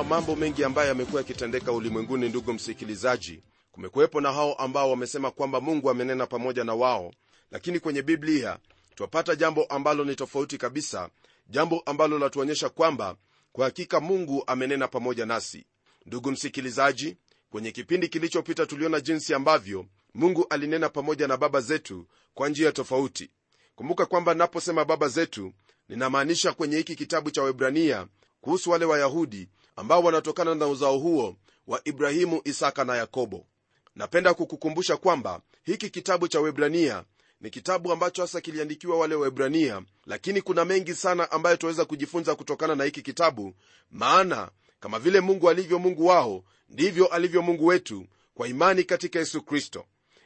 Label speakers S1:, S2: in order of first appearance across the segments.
S1: kumekuwepo na mambo mengi ambayo yamekuwa yakitendeka ulimwenguni ndugu msikilizaji. Kumekuwepo na hao ambao wamesema kwamba mungu amenena pamoja na wao. Lakini kwenye biblia twapata jambo ambalo ni tofauti kabisa jambo ambalo latuonyesha kwamba kwa hakika mungu amenena pamoja nasi. Ndugu msikilizaji kwenye kipindi kilichopita tuliona jinsi ambavyo mungu alinena pamoja na baba zetu kwa njia tofauti. Kumbuka kwamba naposema baba zetu ninamaanisha kwenye hiki kitabu cha webrania kuhusu wale wayahudi ambao wanatokana na uzao huo wa ibrahimu isaka na yakobo. Napenda kukukumbusha kwamba hiki kitabu cha webrania ni kitabu ambacho hasa kiliandikiwa wale waebrania lakini kuna mengi sana ambayo tunaweza kujifunza kutokana na hiki kitabu maana kama vile mungu alivyo mungu wao ndivyo alivyo mungu wetu kwa imani katika yesu kristo.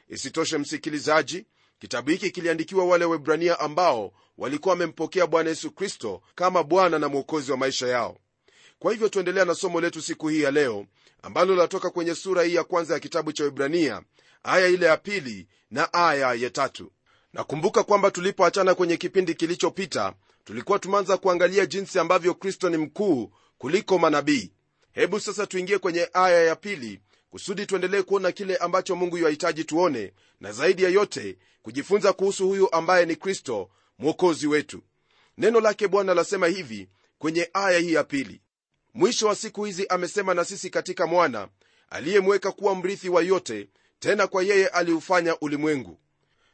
S1: Isitoshe msikilizaji kitabu hiki kiliandikiwa wale waebrania ambao walikuwa wamempokea bwana yesu kristo kama bwana na mwokozi wa maisha yao kwa hivyo tuendelea na somo letu siku hii ya leo ambalo linatoka kwenye sura hii ya kwanza ya kitabu cha ibrania aya ile ya pili na aya ya tatu. Nakumbuka kwamba tulipoachana kwenye kipindi kilichopita tulikuwa tumeanza kuangalia jinsi ambavyo kristo ni mkuu kuliko manabii. Hebu sasa tuingie kwenye aya ya pili kusudi tuendelee kuona kile ambacho mungu yuahitaji tuone na zaidi ya yote kujifunza kuhusu huyu ambaye ni kristo mwokozi wetu. Neno lake bwana lasema hivi kwenye aya hii ya pili mwisho wa siku hizi amesema na sisi katika mwana aliyemweka kuwa mrithi wa yote tena kwa yeye aliufanya ulimwengu.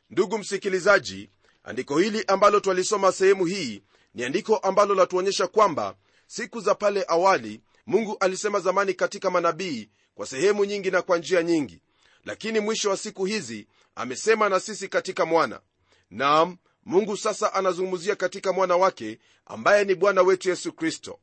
S1: Ndugu msikilizaji andiko hili ambalo twalisoma sehemu hii ni andiko ambalo latuonyesha kwamba siku za pale awali mungu alisema zamani katika manabii kwa sehemu nyingi na kwa njia nyingi. Lakini mwisho wa siku hizi amesema na sisi katika mwana. Naam mungu sasa anazungumzia katika mwana wake ambaye ni bwana wetu yesu kristo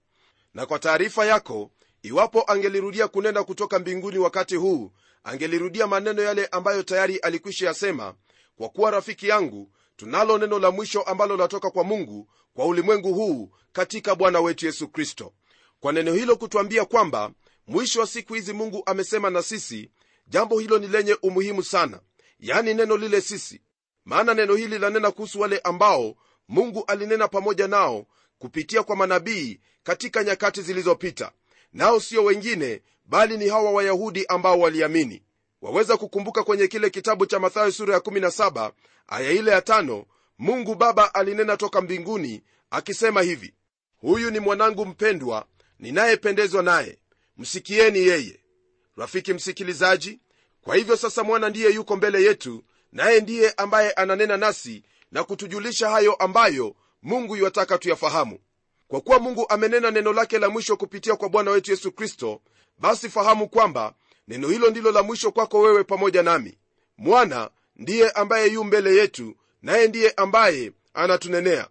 S1: na kwa taarifa yako iwapo angelirudia kunena kutoka mbinguni wakati huu angelirudia maneno yale ambayo tayari alikwisha yasema kwa kuwa rafiki yangu tunalo neno la mwisho ambalo latoka kwa mungu kwa ulimwengu huu katika bwana wetu yesu kristo. Kwa neno hilo kutwambia kwamba mwisho wa siku hizi mungu amesema na sisi jambo hilo ni lenye umuhimu sana yani neno lile sisi. Maana neno hili lanena kuhusu wale ambao mungu alinena pamoja nao kupitia kwa manabii katika nyakati zilizopita. Nao sio wengine bali ni hawa wayahudi ambao waliamini. Waweza kukumbuka kwenye kile kitabu cha mathayo sura ya 17 aya ile ya 5 mungu baba alinena toka mbinguni akisema hivi huyu ni mwanangu mpendwa ninayependezwa naye. Msikieni yeye. Rafiki msikilizaji kwa hivyo sasa mwana ndiye yuko mbele yetu naye ndiye ambaye ananena nasi na kutujulisha hayo ambayo mungu yuwataka tuyafahamu. Kwa kuwa mungu amenena neno lake la mwisho kupitia kwa bwana wetu yesu kristo basi fahamu kwamba neno hilo ndilo la mwisho kwako wewe pamoja nami. Mwana ndiye ambaye yu mbele yetu naye ndiye ambaye anatunenea.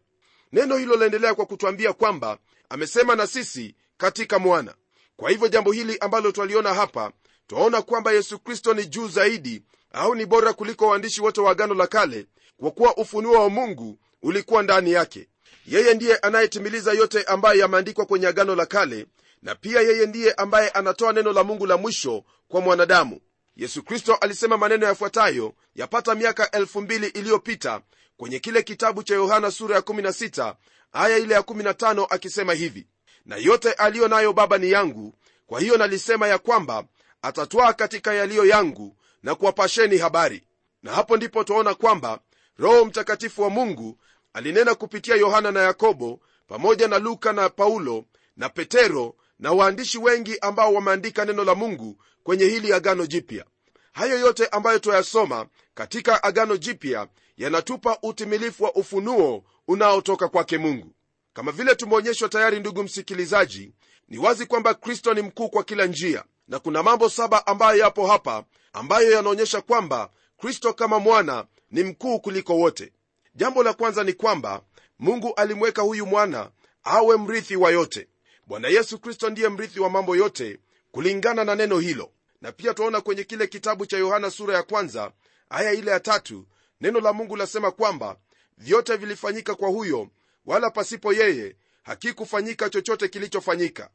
S1: Neno hilo laendelea kwa kutwambia kwamba amesema na sisi katika mwana. Kwa hivyo jambo hili ambalo twaliona hapa twaona kwamba yesu kristo ni juu zaidi au ni bora kuliko waandishi wote wa agano la kale kwa kuwa ufunuo wa mungu ulikuwa ndani yake. Yeye ndiye anayetimiliza yote ambayo yameandikwa kwenye agano la kale na pia yeye ndiye ambaye anatoa neno la mungu la mwisho kwa mwanadamu. Yesu kristo alisema maneno yafuatayo yapata miaka 2000 iliyopita kwenye kile kitabu cha yohana sura ya 16 aya ile ya 15 akisema hivi na yote aliyo nayo baba ni yangu. Kwa hiyo nalisema ya kwamba atatwaa katika yaliyo yangu na kuwapasheni habari. Na hapo ndipo twaona kwamba roho mtakatifu wa mungu alinena kupitia yohana na yakobo pamoja na luka na paulo na petero na waandishi wengi ambao wameandika neno la mungu kwenye hili agano jipya. Hayo yote ambayo twayasoma katika agano jipya yanatupa utimilifu wa ufunuo unaotoka kwake mungu. Kama vile tumeonyeshwa tayari ndugu msikilizaji ni wazi kwamba kristo ni mkuu kwa kila njia na kuna mambo saba ambayo yapo hapa ambayo yanaonyesha kwamba kristo kama mwana ni mkuu kuliko wote. Jambo la kwanza ni kwamba mungu alimweka huyu mwana awe mrithi wa yote. Bwana yesu kristo ndiye mrithi wa mambo yote kulingana na neno hilo. Na pia twaona kwenye kile kitabu cha yohana sura ya kwanza aya ile ya tatu neno la mungu lasema kwamba vyote vilifanyika kwa huyo wala pasipo yeye hakikufanyika chochote kilichofanyika.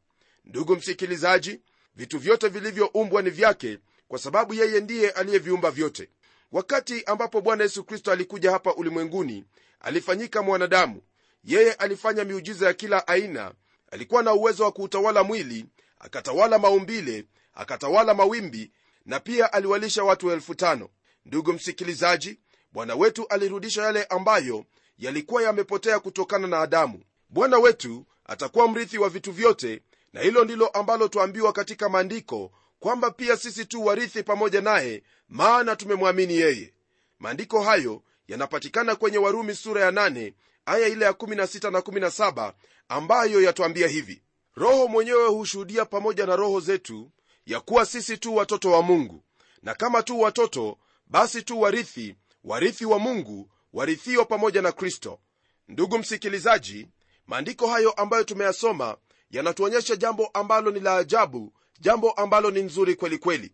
S1: Ndugu msikilizaji vitu vyote vilivyoumbwa ni vyake kwa sababu yeye ndiye aliyeviumba vyote wakati ambapo bwana yesu kristo alikuja hapa ulimwenguni alifanyika mwanadamu. Yeye alifanya miujiza ya kila aina. Alikuwa na uwezo wa kuutawala mwili akatawala maumbile akatawala mawimbi na pia aliwalisha watu elfu tano. Ndugu msikilizaji bwana wetu alirudisha yale ambayo yalikuwa yamepotea kutokana na adamu. Bwana wetu atakuwa mrithi wa vitu vyote na hilo ndilo ambalo twaambiwa katika maandiko kwamba pia sisi tu warithi pamoja naye maana tumemwamini yeye. Maandiko hayo yanapatikana kwenye warumi sura ya 8 aya ile ya 16 na 17 ambayo yatwambia hivi. Roho mwenyewe hushuhudia pamoja na roho zetu ya kuwa sisi tu watoto wa mungu. Na kama tu watoto basi tu warithi warithi wa mungu warithiwa pamoja na kristo. Ndugu msikilizaji maandiko hayo ambayo tumeyasoma yanatuonyesha jambo ambalo ni la ajabu jambo ambalo ni nzuri kweli kweli.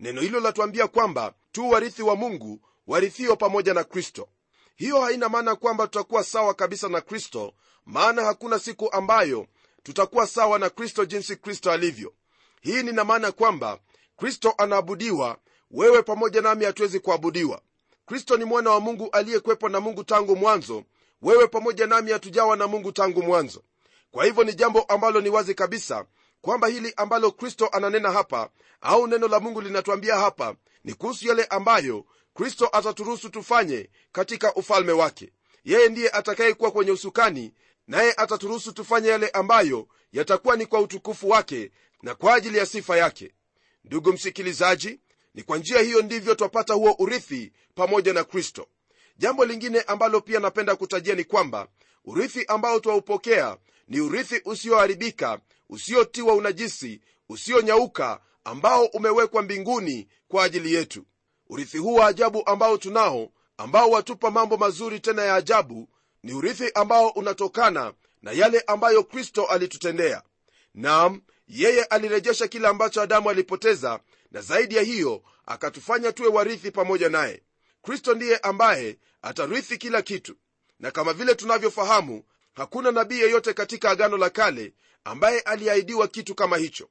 S1: Neno hilo latuambia kwamba tu warithi wa mungu warithio pamoja na kristo. Hiyo haina maana kwamba tutakuwa sawa kabisa na kristo maana hakuna siku ambayo tutakuwa sawa na kristo jinsi kristo alivyo. Hii nina maana kwamba kristo anaabudiwa wewe pamoja nami hatuwezi kuabudiwa. Kristo ni mwana wa mungu aliyekwepo na mungu tangu mwanzo wewe pamoja nami hatujawa na mungu tangu mwanzo. Kwa hivyo ni jambo ambalo ni wazi kabisa kwamba hili ambalo kristo ananena hapa au neno la mungu linatuambia hapa ni kuhusu yale ambayo kristo ataturuhusu tufanye katika ufalme wake. Yeye ndiye atakayekuwa kwenye usukani naye ataturuhusu tufanye yale ambayo yatakuwa ni kwa utukufu wake na kwa ajili ya sifa yake. Ndugu msikilizaji ni kwa njia hiyo ndivyo twapata huo urithi pamoja na kristo. Jambo lingine ambalo pia napenda kutajia ni kwamba urithi ambao twaupokea ni urithi usioharibika usiotiwa unajisi usionyauka ambao umewekwa mbinguni kwa ajili yetu. Urithi huu wa ajabu ambao tunao ambao watupa mambo mazuri tena ya ajabu ni urithi ambao unatokana na yale ambayo kristo alitutendea. Nam yeye alirejesha kile ambacho adamu alipoteza na zaidi ya hiyo akatufanya tuwe warithi pamoja naye. Kristo ndiye ambaye atarithi kila kitu. Na kama vile tunavyofahamu hakuna nabii yeyote katika agano la kale ambaye aliahidiwa kitu kama hicho.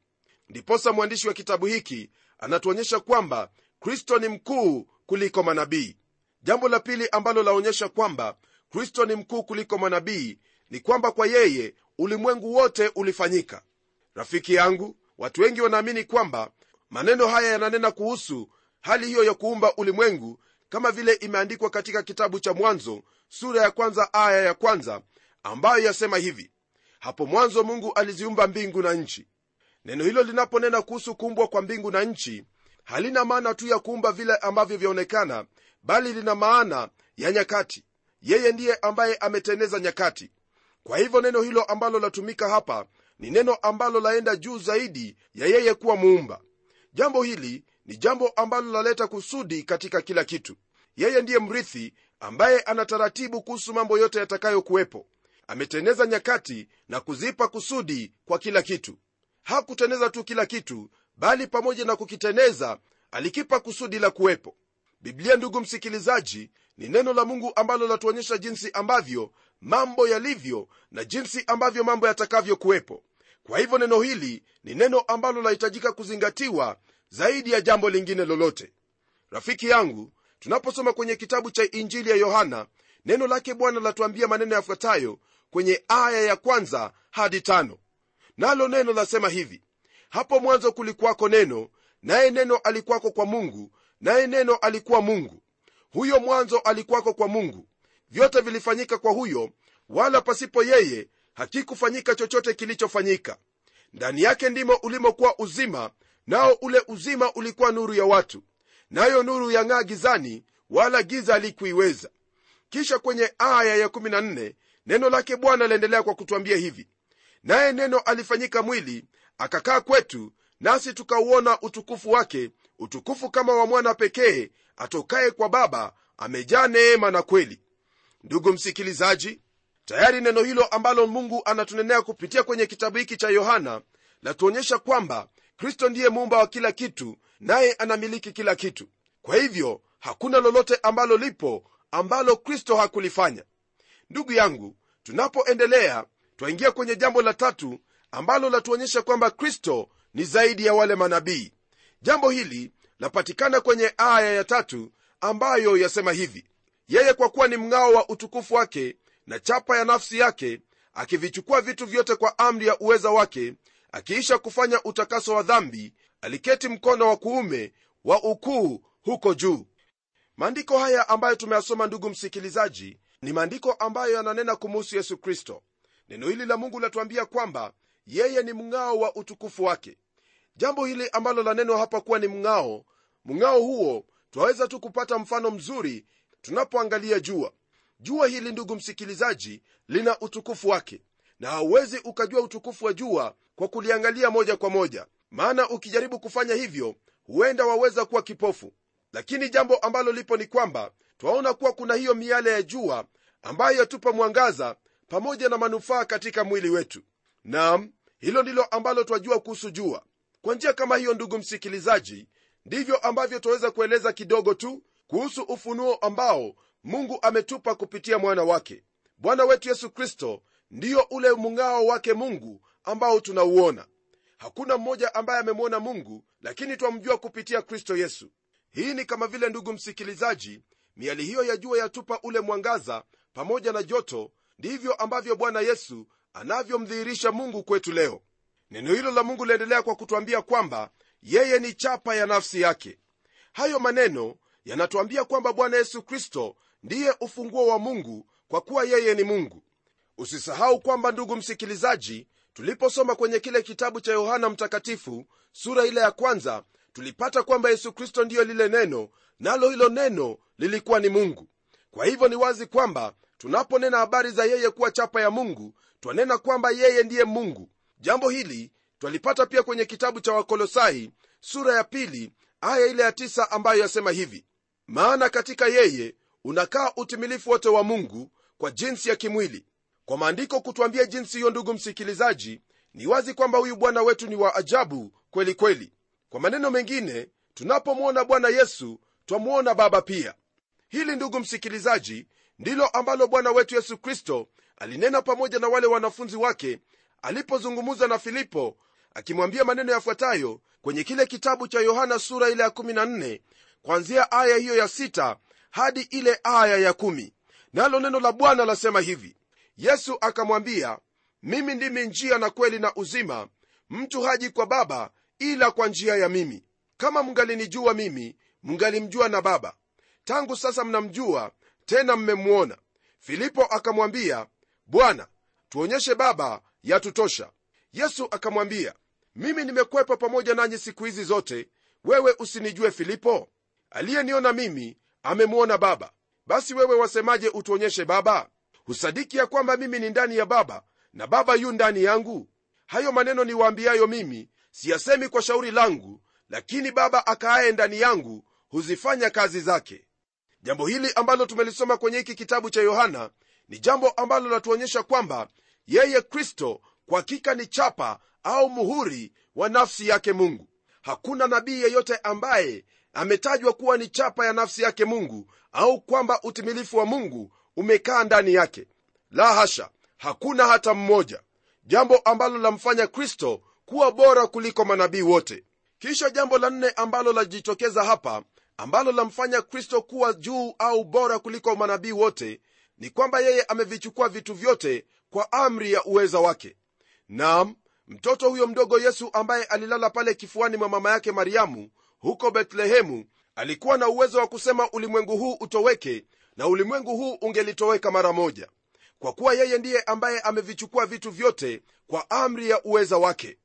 S1: Ndiposa mwandishi wa kitabu hiki anatuonyesha kwamba kristo ni mkuu kuliko manabii. Jambo la pili ambalo laonyesha kwamba kristo ni mkuu kuliko manabii ni kwamba kwa yeye ulimwengu wote ulifanyika. Rafiki yangu watu wengi wanaamini kwamba maneno haya yananena kuhusu hali hiyo ya kuumba ulimwengu kama vile imeandikwa katika kitabu cha mwanzo sura ya kwanza aya ya kwanza ambayo yasema hivi hapo mwanzo mungu aliziumba mbingu na nchi. Neno hilo linaponena kuhusu kuumbwa kwa mbingu na nchi halina maana tu ya kuumba vile ambavyo vyaonekana bali lina maana ya nyakati. Yeye ndiye ambaye ameteneza nyakati. Kwa hivyo neno hilo ambalo latumika hapa ni neno ambalo laenda juu zaidi ya yeye kuwa muumba. Jambo hili ni jambo ambalo laleta kusudi katika kila kitu. Yeye ndiye mrithi ambaye ana taratibu kuhusu mambo yote yatakayokuwepo ameteneza nyakati na kuzipa kusudi kwa kila kitu. Hakuteneza tu kila kitu bali pamoja na kukiteneza alikipa kusudi la kuwepo. Biblia ndugu msikilizaji ni neno la mungu ambalo latuonyesha jinsi ambavyo mambo yalivyo na jinsi ambavyo mambo yatakavyokuwepo kwa hivyo neno hili ni neno ambalo lahitajika kuzingatiwa zaidi ya jambo lingine lolote. Rafiki yangu tunaposoma kwenye kitabu cha injili ya yohana neno lake bwana latuambia maneno yafuatayo kwenye aya ya kwanza hadi tano. Nalo neno lasema hivi hapo mwanzo kulikuwako neno naye neno alikuwako kwa mungu naye neno alikuwa mungu. Huyo mwanzo alikuwako kwa mungu. Vyote vilifanyika kwa huyo wala pasipo yeye hakikufanyika chochote kilichofanyika. Ndani yake ndimo ulimokuwa uzima nao ule uzima ulikuwa nuru ya watu. Nayo nuru yang'aa gizani wala giza alikuiweza kisha kwenye aya ya14 neno lake bwana laendelea kwa kutwambia hivi naye neno alifanyika mwili akakaa kwetu nasi tukauona utukufu wake utukufu kama wa mwana pekee atokaye kwa baba amejaa neema na kweli. Ndugu msikilizaji tayari neno hilo ambalo mungu anatunenea kupitia kwenye kitabu hiki cha yohana latuonyesha kwamba kristo ndiye muumba wa kila kitu naye anamiliki kila kitu. Kwa hivyo hakuna lolote ambalo lipo ambalo kristo hakulifanya ndugu yangu tunapoendelea twaingia kwenye jambo la tatu ambalo latuonyesha kwamba kristo ni zaidi ya wale manabii. Jambo hili lapatikana kwenye aya ya tatu ambayo yasema hivi yeye kwa kuwa ni mng'ao wa utukufu wake na chapa ya nafsi yake akivichukua vitu vyote kwa amri ya uweza wake akiisha kufanya utakaso wa dhambi aliketi mkono wa kuume wa ukuu huko juu. Maandiko haya ambayo tumeyasoma ndugu msikilizaji ni maandiko ambayo yananena kumuhusu yesu kristo. Neno hili la mungu latuambia kwamba yeye ni mng'ao wa utukufu wake. Jambo hili ambalo lanenwa hapa kuwa ni mng'ao mng'ao huo twaweza tu kupata mfano mzuri tunapoangalia jua. Jua hili ndugu msikilizaji lina utukufu wake na hauwezi ukajua utukufu wa jua kwa kuliangalia moja kwa moja. Maana ukijaribu kufanya hivyo huenda waweza kuwa kipofu. Lakini jambo ambalo lipo ni kwamba twaona kuwa kuna hiyo miale ya jua ambayo yatupa mwangaza pamoja na manufaa katika mwili wetu. Nam hilo ndilo ambalo twajua kuhusu jua. Kwa njia kama hiyo ndugu msikilizaji ndivyo ambavyo twaweza kueleza kidogo tu kuhusu ufunuo ambao mungu ametupa kupitia mwana wake. Bwana wetu yesu kristo ndiyo ule mung'ao wake mungu ambao tunauona. Hakuna mmoja ambaye amemwona mungu lakini twamjua kupitia kristo yesu. Hii ni kama vile ndugu msikilizaji miali hiyo ya jua yatupa ule mwangaza pamoja na joto ndivyo ambavyo bwana yesu anavyomdhihirisha mungu kwetu leo. Neno hilo la mungu liendelea kwa kutwambia kwamba yeye ni chapa ya nafsi yake. Hayo maneno yanatuambia kwamba bwana yesu kristo ndiye ufunguo wa mungu kwa kuwa yeye ni mungu. Usisahau kwamba ndugu msikilizaji tuliposoma kwenye kile kitabu cha yohana mtakatifu sura ile ya kwanza tulipata kwamba yesu kristo ndiyo lile neno nalo hilo neno lilikuwa ni mungu. Kwa hivyo ni wazi kwamba tunaponena habari za yeye kuwa chapa ya mungu twanena kwamba yeye ndiye mungu. Jambo hili twalipata pia kwenye kitabu cha wakolosai sura ya pili aya ile ya tisa ambayo yasema hivi. Maana katika yeye unakaa utimilifu wote wa mungu kwa jinsi ya kimwili. Kwa maandiko kutwambia jinsi hiyo ndugu msikilizaji ni wazi kwamba huyu bwana wetu ni wa ajabu kweli kweli. Kwa maneno mengine tunapomwona bwana yesu twamwona baba pia. Hili ndugu msikilizaji ndilo ambalo bwana wetu yesu kristo alinena pamoja na wale wanafunzi wake alipozungumza na filipo akimwambia maneno yafuatayo kwenye kile kitabu cha yohana sura ile ya 14 kwanzia aya hiyo ya 6 hadi ile aya ya 1 nalo neno la bwana lasema hivi. Yesu akamwambia mimi ndimi njia na kweli na uzima. Mtu haji kwa baba ila kwa njia ya mimi. Kama mngalinijua mimi mngalimjua na baba. Tangu sasa mnamjua tena mmemwona. Filipo akamwambia bwana tuonyeshe baba yatutosha. Yesu akamwambia mimi nimekwepa pamoja nanyi siku hizi zote. Wewe usinijue filipo? Aliyeniona mimi amemwona baba. Basi wewe wasemaje utuonyeshe baba? Husadiki ya kwamba mimi ni ndani ya baba na baba yu ndani yangu? Hayo maneno niwaambiayo mimi siyasemi kwa shauri langu lakini baba akaaye ndani yangu huzifanya kazi zake. Jambo hili ambalo tumelisoma kwenye hiki kitabu cha yohana ni jambo ambalo latuonyesha kwamba yeye kristo kwa hakika ni chapa au muhuri wa nafsi yake mungu. Hakuna nabii yeyote ambaye ametajwa kuwa ni chapa ya nafsi yake mungu au kwamba utimilifu wa mungu umekaa ndani yake. La hasha hakuna hata mmoja. Jambo ambalo lamfanya kristo kuwa bora kuliko manabii wote. Kisha jambo la nne ambalo lajitokeza hapa ambalo lamfanya kristo kuwa juu au bora kuliko manabii wote ni kwamba yeye amevichukua vitu vyote kwa amri ya uweza wake. Nam mtoto huyo mdogo yesu ambaye alilala pale kifuani mwa mama yake mariamu huko bethlehemu alikuwa na uwezo wa kusema ulimwengu huu utoweke na ulimwengu huu ungelitoweka mara moja kwa kuwa yeye ndiye ambaye amevichukua vitu vyote kwa amri ya uweza wake.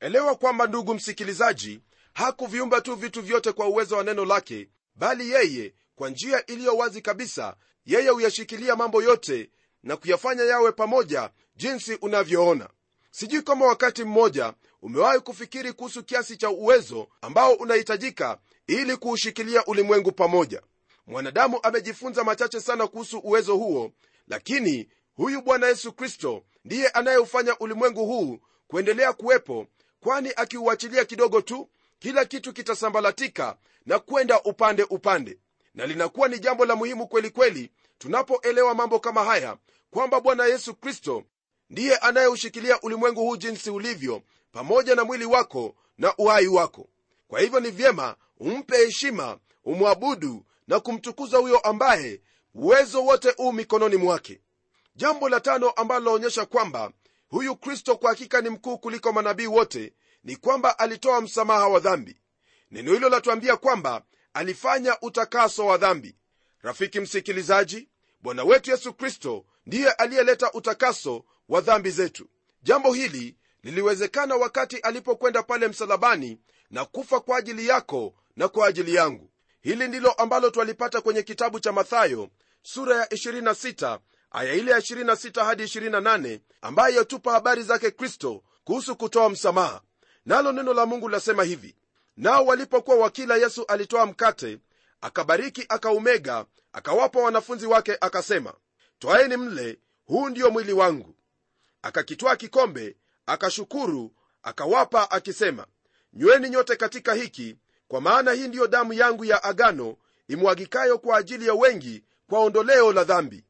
S1: Elewa kwamba ndugu msikilizaji hakuviumba tu vitu vyote kwa uwezo wa neno lake bali yeye kwa njia iliyo wazi kabisa yeye huyashikilia mambo yote na kuyafanya yawe pamoja jinsi unavyoona. Sijui kama wakati mmoja umewahi kufikiri kuhusu kiasi cha uwezo ambao unahitajika ili kuushikilia ulimwengu pamoja. Mwanadamu amejifunza machache sana kuhusu uwezo huo lakini huyu bwana yesu kristo ndiye anayeufanya ulimwengu huu kuendelea kuwepo kwani akiuachilia kidogo tu kila kitu kitasambalatika na kwenda upande upande na linakuwa ni jambo la muhimu kweli kweli tunapoelewa mambo kama haya kwamba bwana yesu kristo ndiye anayeushikilia ulimwengu huu jinsi ulivyo pamoja na mwili wako na uhai wako. Kwa hivyo ni vyema umpe heshima umwabudu na kumtukuza huyo ambaye uwezo wote huu mikononi mwake. Jambo la tano ambalo laonyesha kwamba huyu kristo kwa hakika ni mkuu kuliko manabii wote ni kwamba alitoa msamaha wa dhambi. Neno hilo latuambia kwamba alifanya utakaso wa dhambi. Rafiki msikilizaji bwana wetu yesu kristo ndiye aliyeleta utakaso wa dhambi zetu. Jambo hili liliwezekana wakati alipokwenda pale msalabani na kufa kwa ajili yako na kwa ajili yangu. Hili ndilo ambalo twalipata kwenye kitabu cha mathayo sura ya 26 aya ile ya 26 hadi 28 ambayo tupa habari zake kristo kuhusu kutoa msamaha nalo neno la mungu lasema hivi nao walipokuwa wakila yesu alitoa mkate akabariki akaumega akawapa wanafunzi wake akasema twaeni mle huu ndiyo mwili wangu. Akakitwaa kikombe akashukuru akawapa akisema nyweni nyote katika hiki kwa maana hii ndiyo damu yangu ya agano imwagikayo kwa ajili ya wengi kwa ondoleo la dhambi.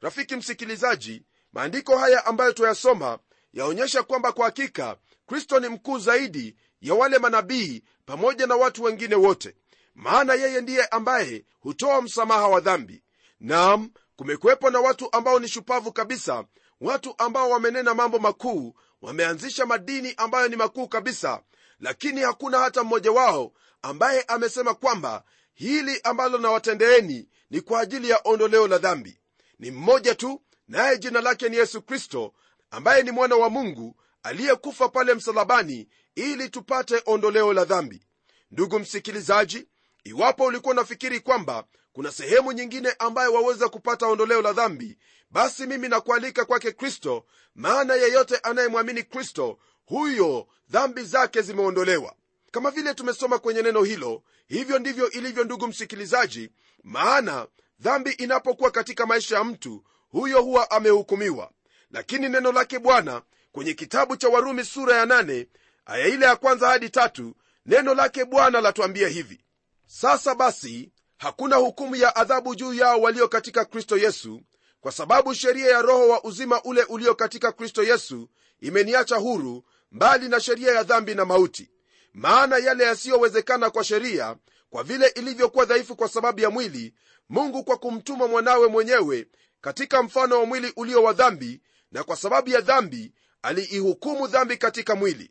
S1: Rafiki msikilizaji maandiko haya ambayo tuyasoma yaonyesha kwamba kwa hakika kristo ni mkuu zaidi ya wale manabii pamoja na watu wengine wote maana yeye ndiye ambaye hutoa msamaha wa dhambi. Nam kumekuwepo na watu ambao ni shupavu kabisa watu ambao wamenena mambo makuu wameanzisha madini ambayo ni makuu kabisa lakini hakuna hata mmoja wao ambaye amesema kwamba hili ambalo nawatendeeni ni kwa ajili ya ondoleo la dhambi. Ni mmoja tu naye jina lake ni yesu kristo ambaye ni mwana wa mungu aliyekufa pale msalabani ili tupate ondoleo la dhambi. Ndugu msikilizaji iwapo ulikuwa unafikiri kwamba kuna sehemu nyingine ambayo waweza kupata ondoleo la dhambi basi mimi nakualika kwake kristo maana yeyote anayemwamini kristo huyo dhambi zake zimeondolewa. Kama vile tumesoma kwenye neno hilo hivyo ndivyo ilivyo ndugu msikilizaji maana dhambi inapokuwa katika maisha ya mtu huyo huwa amehukumiwa. Lakini neno lake bwana kwenye kitabu cha warumi sura ya nane, aya ile ya kwanza hadi tatu neno lake bwana latuambia hivi sasa basi hakuna hukumu ya adhabu juu yao walio katika kristo yesu kwa sababu sheria ya roho wa uzima ule ulio katika kristo yesu imeniacha huru mbali na sheria ya dhambi na mauti. Maana yale yasiyowezekana kwa sheria kwa vile ilivyokuwa dhaifu kwa sababu ya mwili mungu kwa kumtuma mwanawe mwenyewe katika mfano wa mwili ulio wa dhambi na kwa sababu ya dhambi aliihukumu dhambi katika mwili.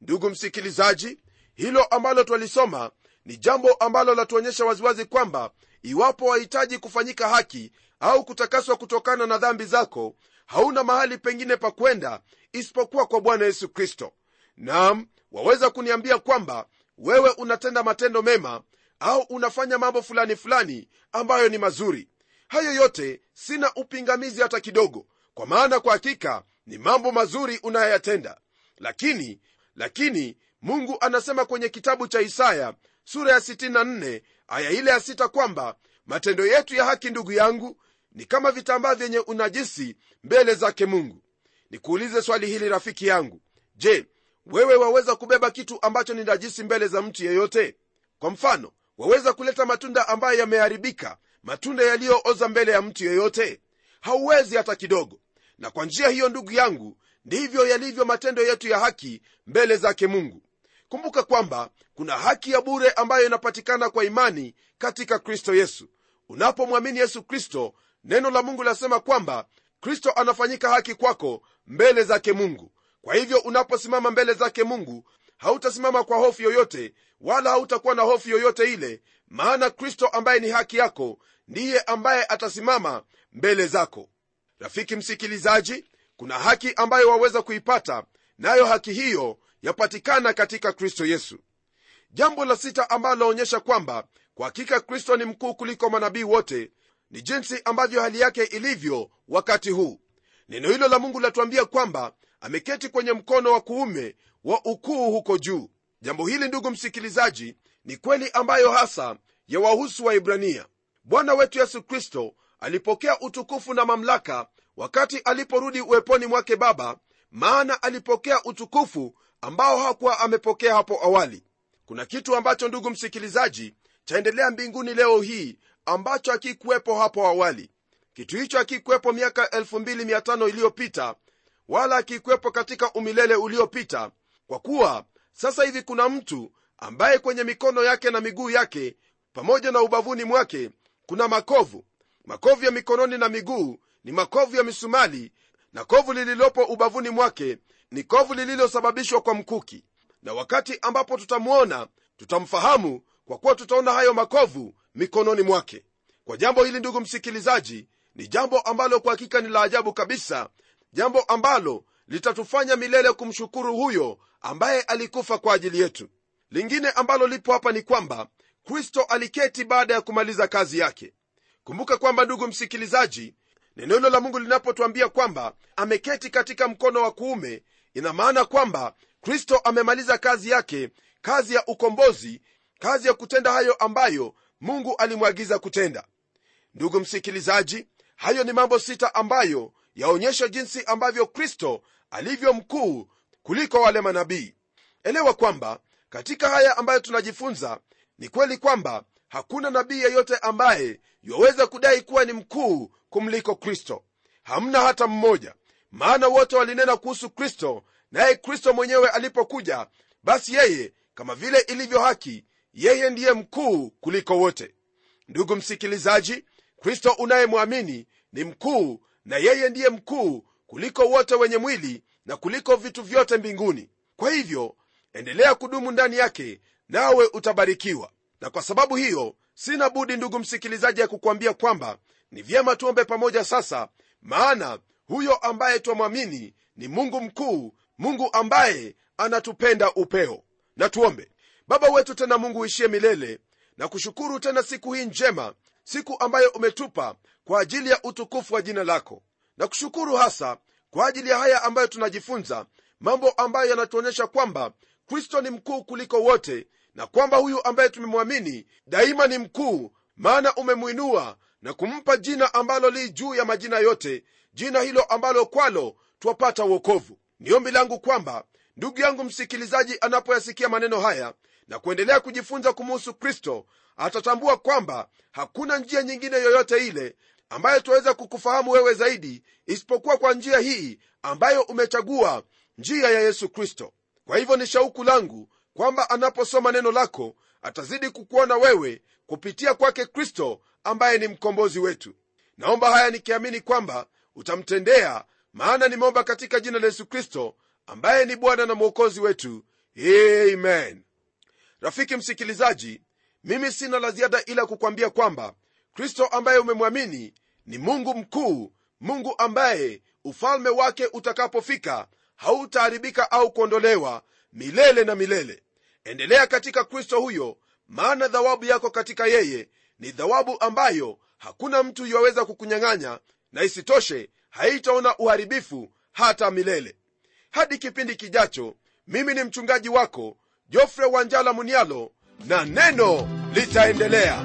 S1: Ndugu msikilizaji hilo ambalo twalisoma ni jambo ambalo latuonyesha waziwazi kwamba iwapo wahitaji kufanyika haki au kutakaswa kutokana na dhambi zako hauna mahali pengine pa kwenda isipokuwa kwa bwana yesu kristo. Nam waweza kuniambia kwamba wewe unatenda matendo mema au unafanya mambo fulani fulani ambayo ni mazuri. Hayo yote sina upingamizi hata kidogo kwa maana kwa hakika ni mambo mazuri unayoyatenda lakini lakini mungu anasema kwenye kitabu cha isaya sura ya 64 aya ile ya sita kwamba matendo yetu ya haki ndugu yangu ni kama vitambaa vyenye unajisi mbele zake mungu. Nikuulize swali hili rafiki yangu. Je wewe waweza kubeba kitu ambacho ni najisi mbele za mtu yeyote? Kwa mfano waweza kuleta matunda ambayo yameharibika matunda yaliyooza mbele ya mtu yeyote? Hauwezi hata kidogo na kwa njia hiyo ndugu yangu ndivyo yalivyo matendo yetu ya haki mbele zake mungu. Kumbuka kwamba kuna haki ya bure ambayo inapatikana kwa imani katika kristo yesu. Unapomwamini yesu kristo neno la mungu lasema kwamba kristo anafanyika haki kwako mbele zake mungu. Kwa hivyo unaposimama mbele zake mungu hautasimama kwa hofu yoyote wala hautakuwa na hofu yoyote ile maana kristo ambaye ni haki yako ndiye ambaye atasimama mbele zako rafiki msikilizaji kuna haki ambayo waweza kuipata nayo haki hiyo yapatikana katika kristo yesu. Jambo la sita ambalo laonyesha kwamba kwa hakika kristo ni mkuu kuliko manabii wote ni jinsi ambavyo hali yake ilivyo wakati huu. Neno hilo la mungu latuambia kwamba ameketi kwenye mkono wa kuume wa ukuu huko juu. Jambo hili ndugu msikilizaji ni kweli ambayo hasa yawahusu waibrania bwana wetu yesu kristo alipokea utukufu na mamlaka wakati aliporudi uweponi mwake baba maana alipokea utukufu ambao hakuwa amepokea hapo awali. Kuna kitu ambacho ndugu msikilizaji chaendelea mbinguni leo hii ambacho hakikuwepo hapo awali. Kitu hicho hakikuwepo miaka 25 iliyopita wala hakikuwepo katika umilele uliopita kwa kuwa sasa hivi kuna mtu ambaye kwenye mikono yake na miguu yake pamoja na ubavuni mwake kuna makovu makovu ya mikononi na miguu ni makovu ya misumali na kovu lililopo ubavuni mwake ni kovu lililosababishwa kwa mkuki. Na wakati ambapo tutamwona tutamfahamu kwa kuwa tutaona hayo makovu mikononi mwake. Kwa jambo hili ndugu msikilizaji ni jambo ambalo kwa hakika ni la ajabu kabisa jambo ambalo litatufanya milele kumshukuru huyo ambaye alikufa kwa ajili yetu. Lingine ambalo lipo hapa ni kwamba kristo aliketi baada ya kumaliza kazi yake kumbuka kwamba ndugu msikilizaji neno hilo la mungu linapotwambia kwamba ameketi katika mkono wa kuume ina maana kwamba kristo amemaliza kazi yake kazi ya ukombozi kazi ya kutenda hayo ambayo mungu alimwagiza kutenda. Ndugu msikilizaji hayo ni mambo sita ambayo yaonyesha jinsi ambavyo kristo alivyo mkuu kuliko wale manabii. Elewa kwamba katika haya ambayo tunajifunza ni kweli kwamba hakuna nabii yeyote ambaye yuwaweza kudai kuwa ni mkuu kumliko kristo. Hamna hata mmoja. Maana wote walinena kuhusu kristo naye kristo mwenyewe alipokuja basi yeye kama vile ilivyo haki yeye ndiye mkuu kuliko wote. Ndugu msikilizaji kristo unayemwamini ni mkuu na yeye ndiye mkuu kuliko wote wenye mwili na kuliko vitu vyote mbinguni. Kwa hivyo endelea kudumu ndani yake nawe utabarikiwa na kwa sababu hiyo sina budi ndugu msikilizaji ya kukwambia kwamba ni vyema tuombe pamoja sasa maana huyo ambaye twamwamini ni mungu mkuu mungu ambaye anatupenda upeo. Na tuombe. Baba wetu tena mungu uishie milele na kushukuru tena siku hii njema siku ambayo umetupa kwa ajili ya utukufu wa jina lako. Na kushukuru hasa kwa ajili ya haya ambayo tunajifunza mambo ambayo yanatuonyesha kwamba kristo ni mkuu kuliko wote na kwamba huyu ambaye tumemwamini daima ni mkuu maana umemwinua na kumpa jina ambalo li juu ya majina yote jina hilo ambalo kwalo twapata uokovu ni ombi langu kwamba ndugu yangu msikilizaji anapoyasikia maneno haya na kuendelea kujifunza kumuhusu kristo atatambua kwamba hakuna njia nyingine yoyote ile ambayo twaweza kukufahamu wewe zaidi isipokuwa kwa njia hii ambayo umechagua njia ya yesu kristo. Kwa hivyo ni shauku langu kwamba anaposoma neno lako atazidi kukuona wewe kupitia kwake kristo ambaye ni mkombozi wetu. Naomba haya nikiamini kwamba utamtendea maana nimeomba katika jina la yesu kristo ambaye ni bwana na mwokozi wetu. Amen. Rafiki msikilizaji mimi sina la ziada ila kukwambia kwamba kristo ambaye umemwamini ni mungu mkuu mungu ambaye ufalme wake utakapofika hautaharibika au kuondolewa milele na milele endelea katika kristo huyo maana dhawabu yako katika yeye ni dhawabu ambayo hakuna mtu yuwaweza kukunyang'anya na isitoshe haitaona uharibifu hata milele. Hadi kipindi kijacho mimi ni mchungaji wako jofre wanjala munialo na neno litaendelea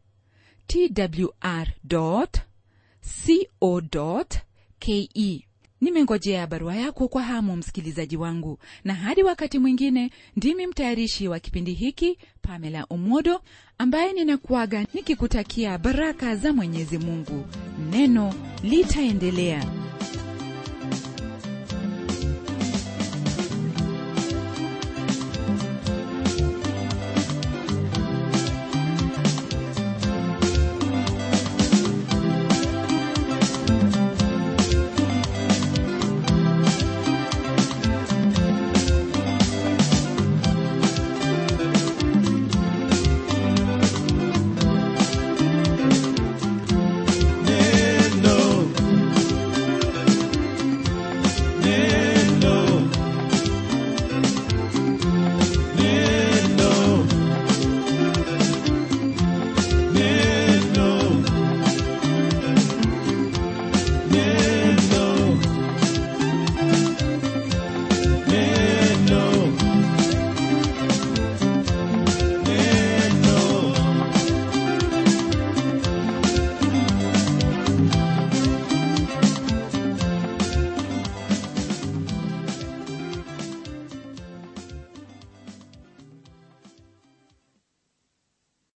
S2: twr.co.ke. Nimengojea barua yako kwa hamu, msikilizaji wangu, na hadi wakati mwingine, ndimi mtayarishi wa kipindi hiki Pamela Umodo, ambaye ninakuaga nikikutakia baraka za Mwenyezi Mungu. Neno litaendelea.